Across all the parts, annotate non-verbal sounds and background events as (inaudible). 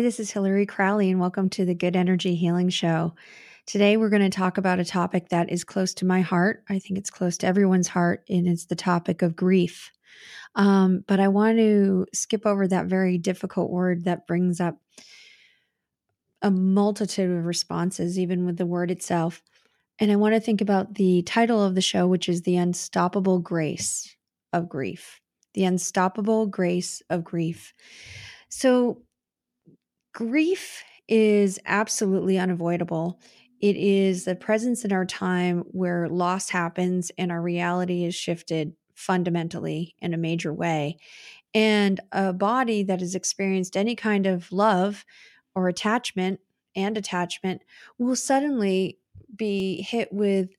Hi, this is Hilary Crowley, and welcome to the Good Energy Healing Show. Today, we're going to talk about a topic that is close to my heart. I think it's close to everyone's heart, and it's the topic of grief. Um, but I want to skip over that very difficult word that brings up a multitude of responses, even with the word itself. And I want to think about the title of the show, which is The Unstoppable Grace of Grief. The Unstoppable Grace of Grief. So, Grief is absolutely unavoidable. It is the presence in our time where loss happens and our reality is shifted fundamentally in a major way. And a body that has experienced any kind of love or attachment and attachment will suddenly be hit with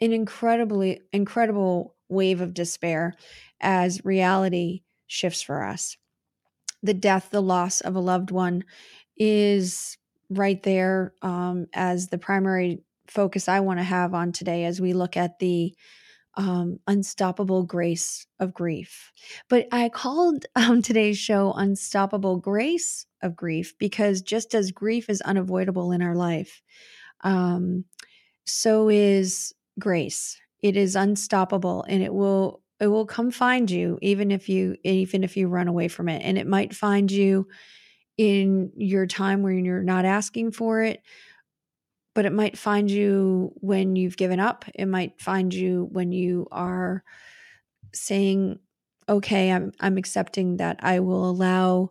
an incredibly incredible wave of despair as reality shifts for us. The death, the loss of a loved one is right there um, as the primary focus I want to have on today as we look at the um, unstoppable grace of grief. But I called (laughs) um, today's show Unstoppable Grace of Grief because just as grief is unavoidable in our life, um, so is grace. It is unstoppable and it will it will come find you even if you even if you run away from it and it might find you in your time when you're not asking for it, but it might find you when you've given up. It might find you when you are saying, okay, I'm, I'm accepting that I will allow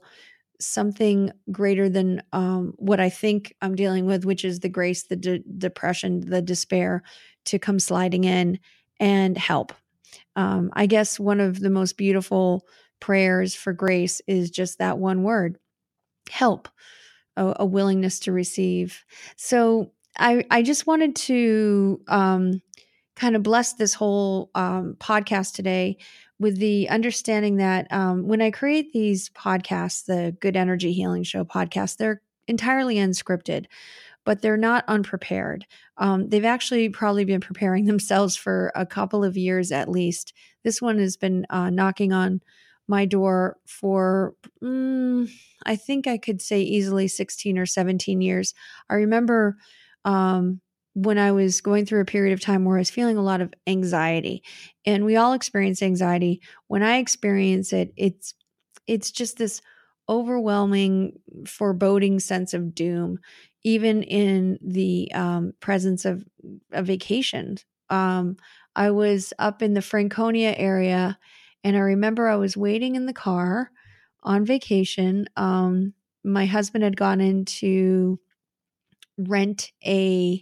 something greater than um, what I think I'm dealing with, which is the grace, the de- depression, the despair, to come sliding in and help. Um, I guess one of the most beautiful prayers for grace is just that one word help, a, a willingness to receive. So I, I just wanted to um, kind of bless this whole um, podcast today with the understanding that um, when I create these podcasts, the Good Energy Healing Show podcast, they're entirely unscripted, but they're not unprepared. Um, they've actually probably been preparing (laughs) themselves for a couple of years at least. This one has been uh, knocking on my door for, mm, I think I could say easily 16 or 17 years. I remember um, when I was going through a period of time where I was feeling a lot of anxiety, and we all experience anxiety. When I experience it, it's it's just this overwhelming, foreboding sense of doom, even in the um, presence of a vacation. Um, I was up in the Franconia area and I remember I was waiting in the car on vacation. Um, my husband had gone in to rent a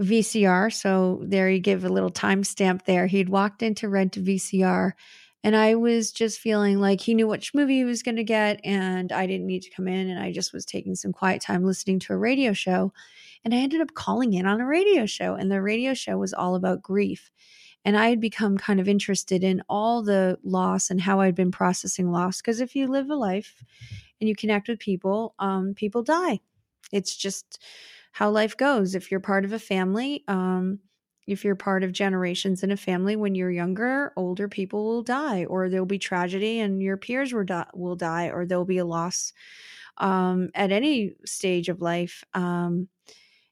VCR. So there you give a little timestamp there. He'd walked in to rent a VCR. And I was just feeling like he knew which movie he was going to get, and I didn't need to come in. And I just was taking some quiet time listening to a radio show. And I ended up calling in on a radio show, and the radio show was all about grief. And I had become kind of interested in all the loss and how I'd been processing loss. Because if you live a life and you connect with people, um, people die. It's just how life goes. If you're part of a family, um, if you're part of generations in a family, when you're younger, older people will die, or there'll be tragedy and your peers will, die, will die or there'll be a loss um, at any stage of life. Um,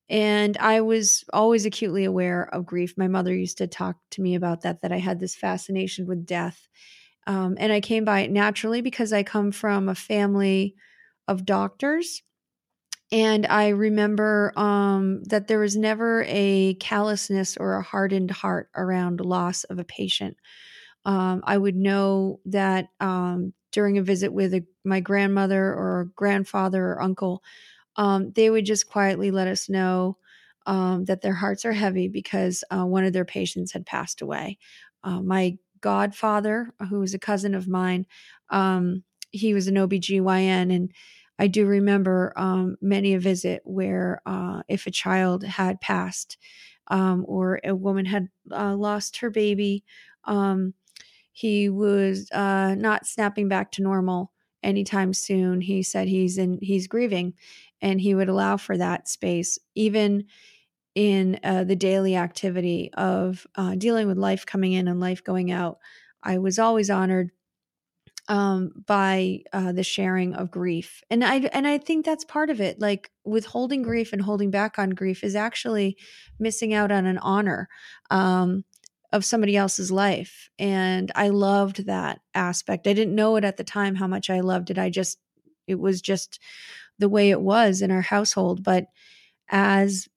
and I was always acutely aware of grief. My mother used to talk to me about that, that I had this fascination with death. Um, and I came by it naturally because I come from a family of doctors. And I remember um, that there was never a callousness or a hardened heart around loss of a patient. Um, I would know that um, during a visit with a, my grandmother or grandfather or uncle, um, they would just quietly let us know um, that their hearts are heavy because uh, one of their patients had passed away. Uh, my godfather, who was a cousin of mine, um, he was an OBGYN. And I do remember um, many a visit where uh, if a child had passed um, or a woman had uh, lost her baby, um, he was uh, not snapping back to normal anytime soon. He said he's in he's grieving and he would allow for that space even in uh, the daily activity of uh, dealing with life coming in and life going out i was always honored um, by uh, the sharing of grief, and I and I think that's part of it. Like withholding grief and holding back on grief is actually missing out on an honor um, of somebody else's life, and I loved that aspect. I didn't know it at the time how much I loved it. I just it was just the way it was in our household, but as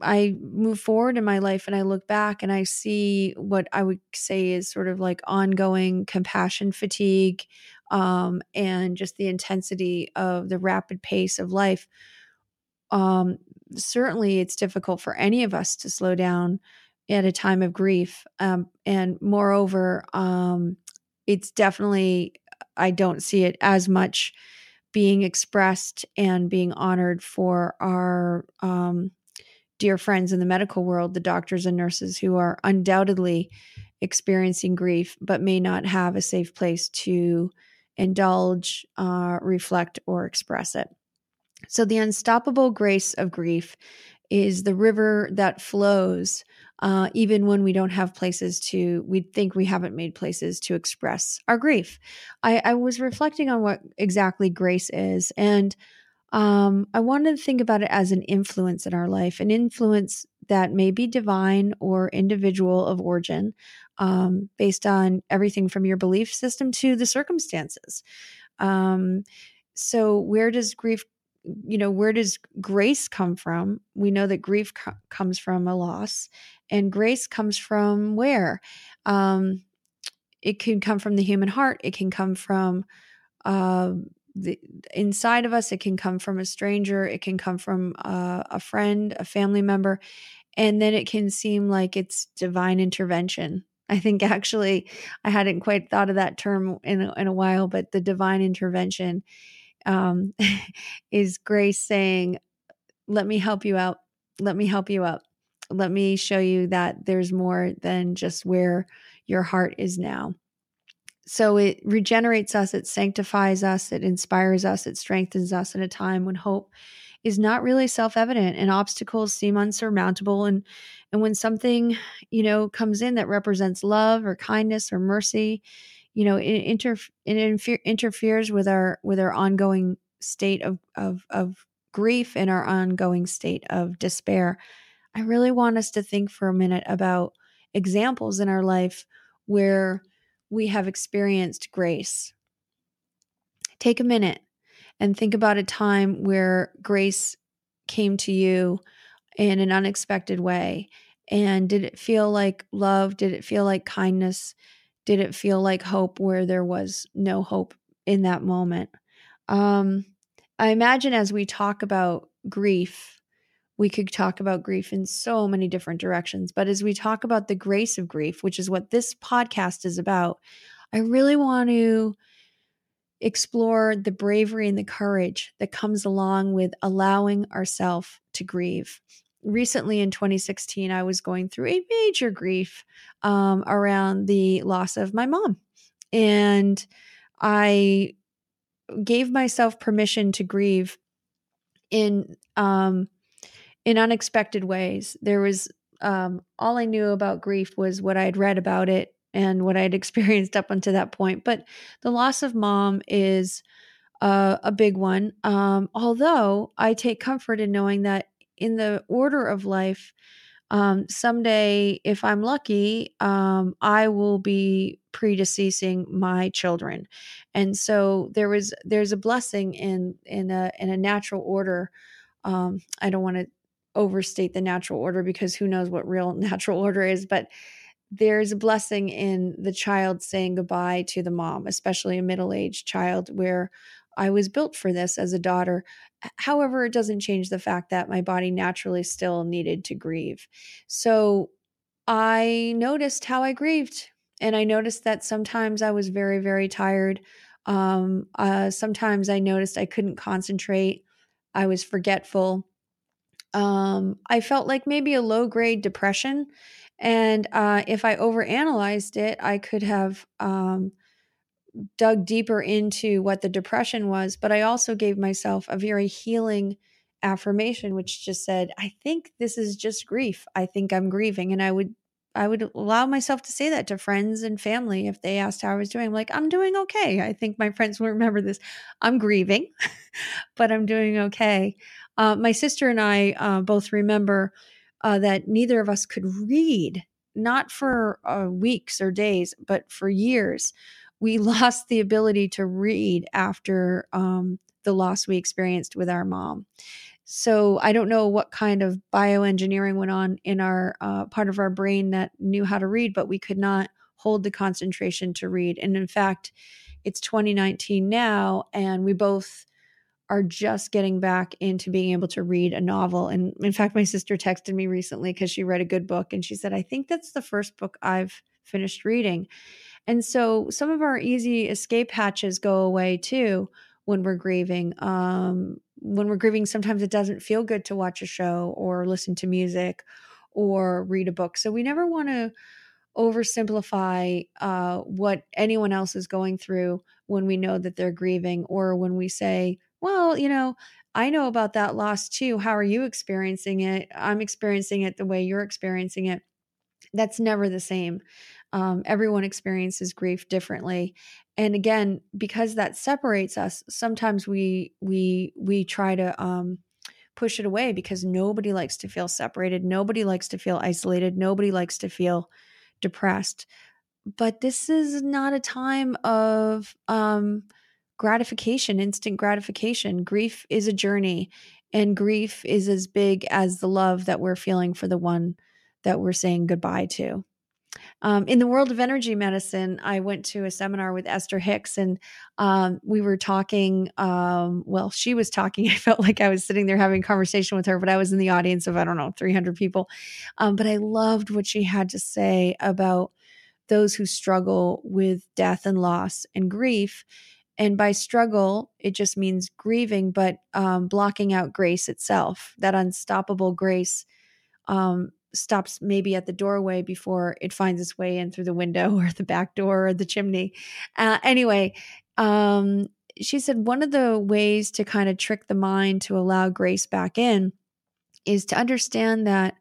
I move forward in my life and I look back and I see what I would say is sort of like ongoing compassion fatigue um, and just the intensity of the rapid pace of life. Um, certainly, it's difficult for any of us to slow down at a time of grief. Um, and moreover, um, it's definitely, I don't see it as much being expressed and being honored for our um, dear friends in the medical world, the doctors and nurses who are undoubtedly experiencing grief but may not have a safe place to indulge, uh, reflect, or express it. So, the unstoppable grace of grief is the river that flows uh, even when we don't have places to, we think we haven't made places to express our grief. I, I was reflecting on what exactly grace is, and um, I wanted to think about it as an influence in our life, an influence that may be divine or individual of origin, um, based on everything from your belief system to the circumstances. Um, so, where does grief, you know, where does grace come from? We know that grief co- comes from a loss, and grace comes from where? Um, it can come from the human heart. It can come from uh, the inside of us it can come from a stranger it can come from uh, a friend a family member and then it can seem like it's divine intervention i think actually i hadn't quite thought of that term in in a while but the divine intervention um, (laughs) is grace saying let me help you out. Let me help you out let me show you that there's more than just where your heart is now. So it regenerates us, it sanctifies us, it inspires us, it strengthens us in a time when hope is not really self-evident and obstacles seem unsurmountable. And and when something you know comes in that represents love or kindness or mercy you know it, inter, it infer, interferes with our with our ongoing state of, of of grief and our ongoing state of despair i really want us to think for a minute about examples in our life where we have experienced grace. Take a minute and think about a time where grace came to you in an unexpected way. And did it feel like love? Did it feel like kindness? Did it feel like hope where there was no hope in that moment? Um, I imagine as we talk about grief, we could talk about grief in so many different directions. But as we talk about the grace of grief, which is what this podcast is about, I really want to explore the bravery and the courage that comes along with allowing ourselves to grieve. Recently in 2016, I was going through a major grief um, around the loss of my mom. And I gave myself permission to grieve in um, in unexpected ways. There was um, all I knew about grief was what I had read about it and what I had (laughs) experienced up until that point. But the loss of mom is uh, a big one. Um, although I take comfort in knowing that in the order of life, um, someday, if I'm lucky, um, I will be predeceasing my children, and so there was there's a blessing in in a in a natural order. Um, I don't want to overstate the natural order because who knows what real (laughs) natural order is, but there's a blessing in the child saying goodbye to the mom, especially a middle aged child where I was built for this as a daughter. However, it doesn't change the fact that my body naturally still needed to grieve. So I noticed how I grieved. And I noticed that sometimes I was very, very tired. Um, uh, sometimes I noticed I couldn't concentrate. I was forgetful um, I felt like maybe a low grade depression. And uh, if I overanalyzed it, I could have um, dug deeper into what the depression was. But I also gave myself a very healing affirmation, which just said, I think this is just grief. I think I'm grieving. And I would I would allow myself to say that to friends and family if they asked how I was doing. I'm like, I'm doing okay. I think my friends will remember this. I'm grieving, (laughs) but I'm doing okay. Uh, my sister and I uh, both remember uh, that neither of us could read, not for uh, weeks or days, but for years. We lost the ability to read after um, the loss we experienced with our mom. So I don't know what kind of bioengineering went on in our uh, part of our brain that knew how to read, but we could not hold the concentration to read. And in fact, it's 2019 now, and we both are just getting back into being able to read a novel. And in fact, my sister texted me recently because she read a good book and she said, I think that's the first book I've finished reading. And so some of our easy escape hatches go away too when we're grieving. Um, when we're grieving, sometimes it doesn't feel good to watch a show or listen to music or read a book. So we never want to oversimplify uh, what anyone else is going through when we know that they're grieving or when we say, well, you know, I know about that loss too. How are you experiencing it? I'm experiencing it the way you're experiencing it. That's never the same. Um, everyone experiences grief differently, and again, because that separates us, sometimes we we we try to um, push it away because nobody likes to feel separated. Nobody likes to feel isolated. Nobody likes to feel depressed. But this is not a time of um, gratification, instant gratification. Grief is a journey, and grief is as big as the love that we're feeling for the one that we're saying goodbye to. Um, in the world of energy medicine, I went to a seminar with Esther Hicks, and um, we were talking. Um, well, she was talking. (laughs) I felt like I was sitting there having a conversation with her, but I was in the audience of I don't know 300 people. Um, but I loved what she had to say about those who struggle with death and loss and grief. And by struggle, it just means grieving, but um, blocking out grace itself, that unstoppable grace um, stops maybe at the doorway before it finds its way in through the window (laughs) or the back door or the chimney. Uh, anyway, um, she said one of the ways to kind of trick the mind to allow grace back in is to understand that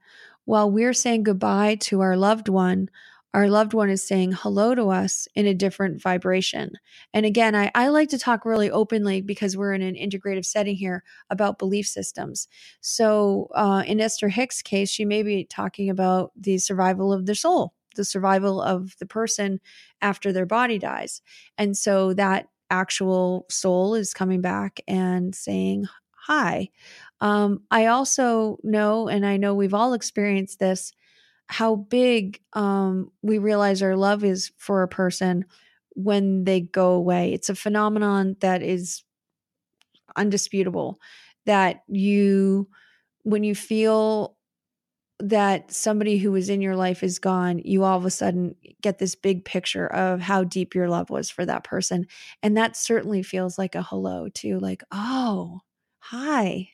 while we're saying goodbye to our loved one, our loved one is saying hello to us in a different vibration. And again, I, I like to talk really openly because we're in an integrative setting here about belief systems. So, uh, in Esther Hicks' case, she may be talking about the survival of the soul, the survival of the person after their body dies. And so that actual soul is coming back and saying hi. Um, I also know, and I know we've all experienced this how big um, we realize our love is for a person when they go away. It's a phenomenon that is undisputable. That you, when you feel that somebody who was in your life is gone, you all of a sudden get this big picture of how deep your love was for that person. And that certainly feels like a hello, too. Like, oh, hi.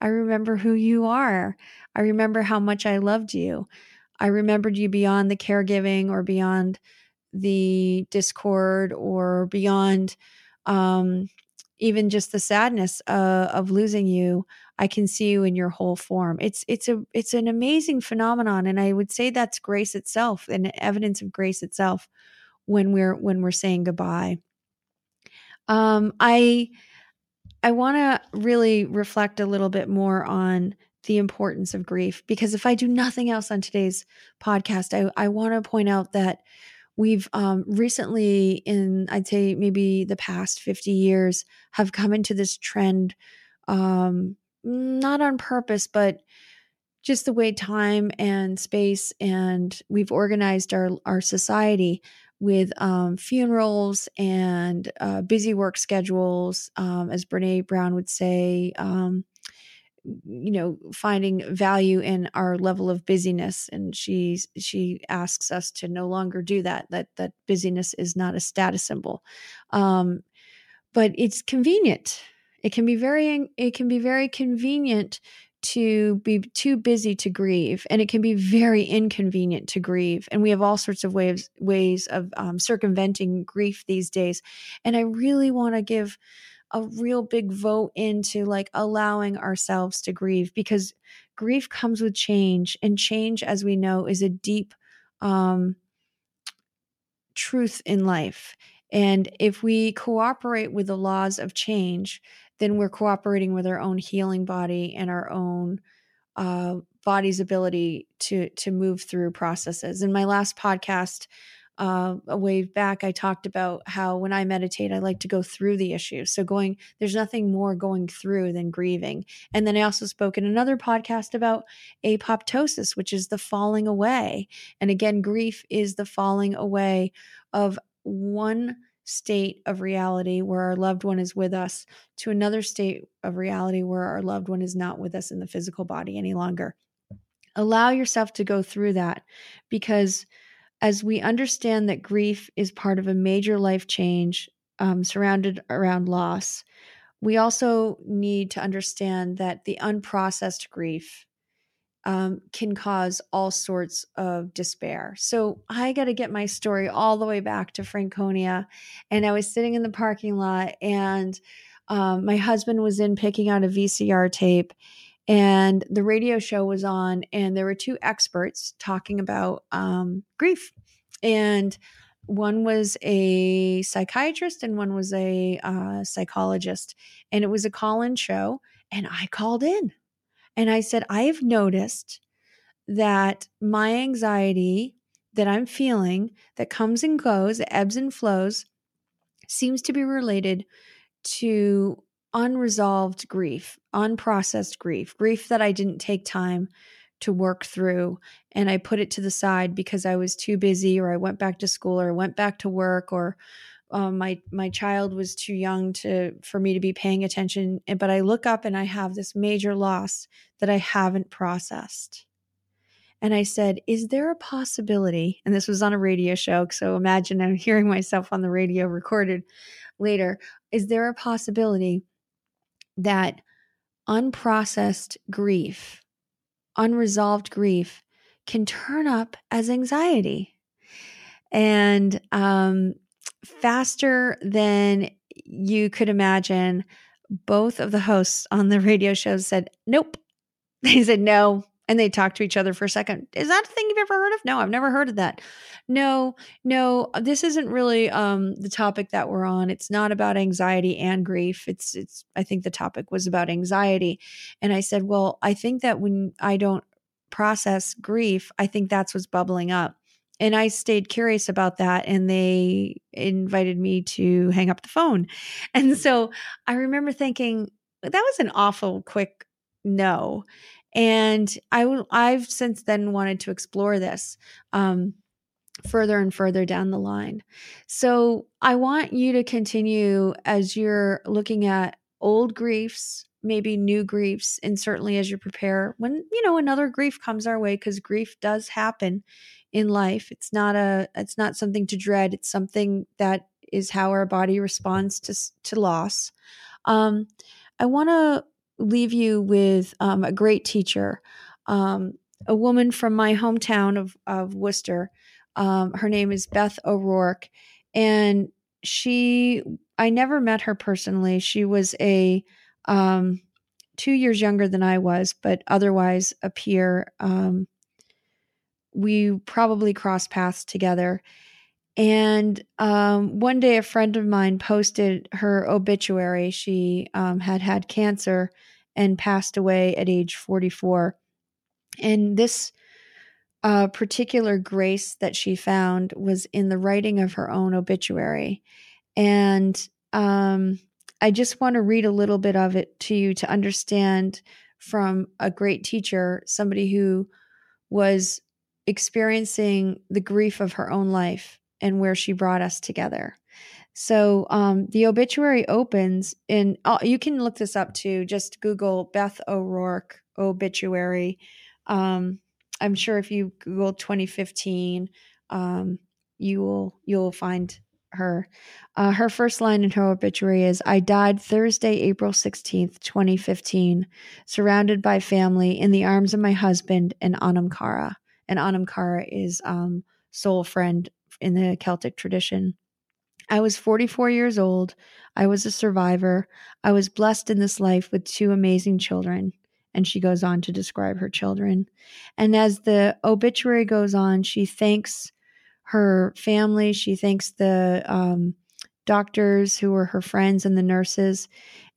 I remember who you are. I remember how much I loved you. I remembered you beyond the caregiving or beyond the discord or beyond um, even just the sadness uh, of losing you. I can see you in your whole form. It's it's a it's an amazing phenomenon, and I would say that's grace itself and evidence of grace itself when we're when we're saying goodbye. Um, I I want to really reflect a little bit more on the importance of grief because if I do nothing else on today's podcast, I, I want to point out that we've um, recently, in I'd say maybe the past 50 years, have come into this trend, um, not on purpose, but just the way time and space and we've organized our, our society with um, funerals and uh, busy work schedules, um, as Brene Brown would say, um, you know finding value in our level of busyness and she she asks us to no longer do that that that busyness is not a status symbol. Um but it's convenient. It can be very it can be very convenient to be too busy to grieve and it can be very inconvenient to grieve and we have all sorts of ways ways of um, circumventing grief these days and i really want to give a real big vote into like allowing ourselves to grieve because grief comes with change and change as we know is a deep um, truth in life. And if we cooperate with the laws of change, then we're cooperating with our own healing body and our own uh, body's ability to to move through processes. In my last podcast, uh, a wave back, I talked about how when I meditate, I like to go through the issue. So, going, there's nothing more going through than grieving. And then I also spoke in another podcast about apoptosis, which is the falling away. And again, grief is the falling away of one state of reality where our loved one is with us to another state of reality where our loved one is not with us in the physical body any longer. Allow yourself to go through that because as we understand that grief is part of a major life change um, surrounded around loss, we also need to understand that the unprocessed grief um, can cause all sorts of despair. So I got to get my story all the way back to Franconia. And I was sitting in the parking lot, and um, my husband was in picking out a VCR tape, and the radio show was on and there were two experts talking about um, grief. And one was a psychiatrist and one was a uh, psychologist and it was a call-in show and i called in. And i said i have noticed that my anxiety that i'm feeling that comes and goes ebbs and flows seems to be related to unresolved grief, unprocessed grief, grief that I didn't take time to work through and I put it to the side because I was too busy or I went back to school or I went back to work or um, my my child was too young to for me to be paying attention but I look up and I have this major loss that I haven't processed. And I said, Is there a possibility? And this was on a radio show. So imagine I'm hearing myself on the radio recorded later. Is there a possibility that unprocessed grief, unresolved grief, can turn up as anxiety. And um, faster than you could imagine, both of the hosts on the radio show said, Nope. (laughs) They said, No, and they talk to each other for a second. Is that a thing you've ever heard of? No, I've never heard of that. No, no, this isn't really um, the topic that we're on. It's not about anxiety and grief. It's it's I think the topic was about anxiety. And I said, "Well, I think that when I don't process grief, I think that's what's bubbling up." And I stayed curious about that and they invited me to hang up the phone. And so I remember thinking that was an awful quick no and I I've since then wanted to explore this um, further and further down the line. So I want you to continue as you're looking at old griefs, maybe new griefs, and certainly as you prepare when you know another grief comes our way because grief does happen in life. It's not a it's not something to dread. It's something that is how our body responds to to loss. Um, I want to leave you with um, a great teacher, um, a woman from my hometown of, of Worcester. Um, her name is Beth O'Rourke. And she, I never met her personally. She was a um, two years younger than I was, but otherwise a peer. Um, we probably crossed paths together. And um, one day, a friend of mine posted her obituary. She um, had had cancer and passed away at age 44. And this uh, particular grace that she found was in the writing of her own obituary. And um, I just want to read a little bit of it to you to understand from a great teacher, somebody who was experiencing the grief of her own life and where she brought us together. So um, the obituary opens, and uh, you can look this up too. Just Google Beth O'Rourke obituary. Um, I'm sure if you Google 2015, um, you will you'll find her. Uh, her first line in her obituary is I died Thursday, April 16th, 2015, surrounded by family in the arms of my husband and Anam Cara. And Anam Cara is um, soul friend in the Celtic tradition. I was 44 years old. I was a survivor. I was blessed in this life with two amazing children. And she goes on to describe her children. And as the obituary goes on, she thanks her family. She thanks the um, doctors who were her friends and the nurses.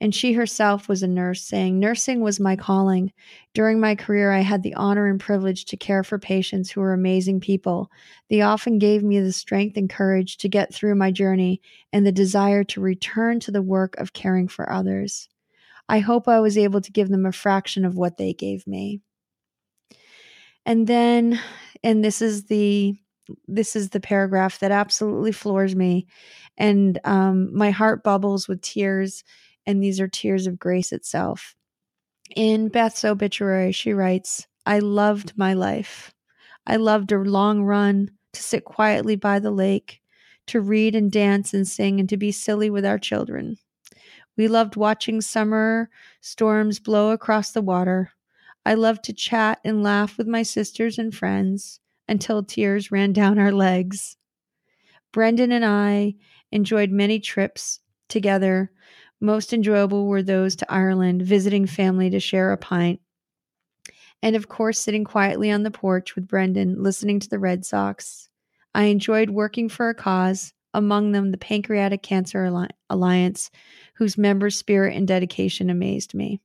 And she herself was a nurse, saying, Nursing was my calling. During my career, I had the honor and privilege to care for patients who were amazing people. They often gave me the strength and courage to get through my journey and the desire to return to the work of caring for others. I hope I was able to give them a fraction of what they gave me. And then, and this is the this is the paragraph that absolutely floors me and um, my heart bubbles with tears and these are tears of grace itself. In beth's obituary she writes i loved my life. I loved a long run to sit quietly by the lake to read and dance and sing and to be silly with our children. We loved watching summer storms blow across the water. I loved to chat and laugh with my sisters and friends until tears ran down our legs. Brendan and I enjoyed many trips together. Most enjoyable were those to Ireland, visiting family to share a pint. And of course, sitting quietly on the porch with Brendan, listening to the Red Sox. I enjoyed working for a cause, among them the Pancreatic Cancer Alliance, whose member spirit and dedication amazed me.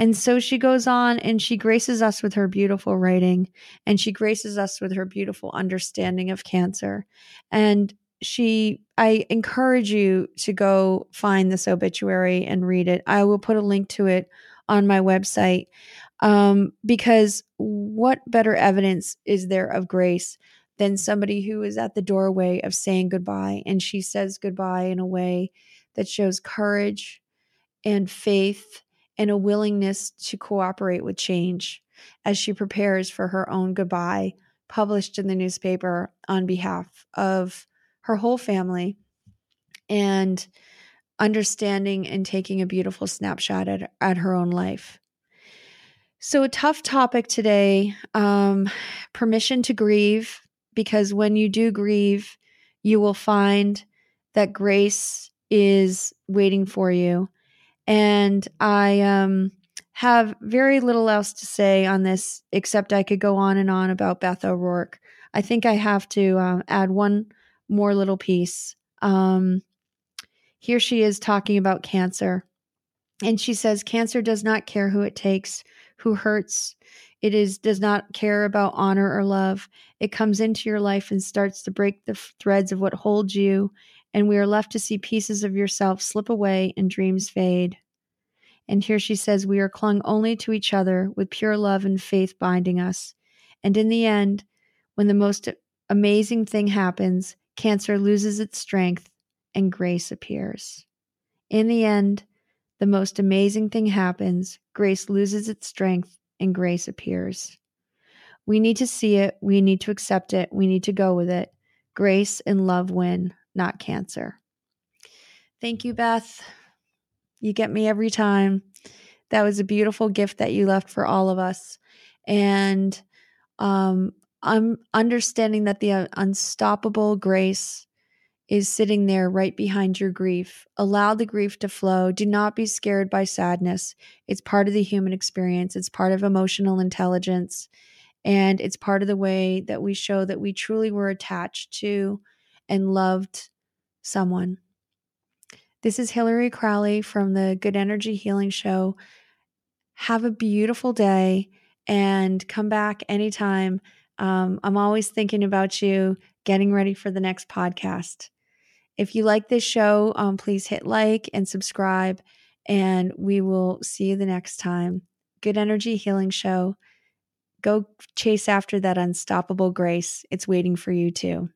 And so she goes on and she graces us with her beautiful writing and she graces us with her beautiful understanding of cancer. And she, I encourage you to go find this obituary and read it. I will put a link to it on my website um, because what better evidence is there of grace than somebody who is at the doorway of saying goodbye and she says goodbye in a way that shows courage and faith and a willingness to cooperate with change as she prepares for her own goodbye, published in the newspaper on behalf of her whole family, and understanding and taking a beautiful snapshot at, at her own life. So, a tough topic today um, permission to grieve, because when you do grieve, you will find that grace is waiting for you and I um, have very little else to say on this, except I could go on and on about Beth O'Rourke. I think I have to uh, add one more little piece. Um, here she is talking about cancer. And she says, Cancer does not care who it takes, who hurts. It is does not care about honor or love. It comes into your life and starts to break the threads of what holds you and we are left to see pieces of yourself slip away and dreams fade. And here she says, We are clung only to each other with pure love and faith binding us. And in the end, when the most amazing thing happens, cancer loses its strength and grace appears. In the end, the most amazing thing happens, grace loses its strength and grace appears. We need to see it, we need to accept it, we need to go with it. Grace and love win not cancer. Thank you, Beth. You get me every time. That was a beautiful gift that you left for all of us. And um, I'm understanding that the unstoppable grace is sitting there right behind your grief. Allow the grief to flow. Do not be scared by sadness. It's part of the human experience, it's part of emotional intelligence. And it's part of the way that we show that we truly were attached to and loved someone. This is Hilary Crowley from the Good Energy Healing Show. Have a beautiful day and come back anytime. Um, I'm always thinking about you, getting ready for the next podcast. If you like this show, um, please hit like and subscribe, and we will see you the next time. Good Energy Healing Show. Go chase after that unstoppable grace. It's waiting for you too.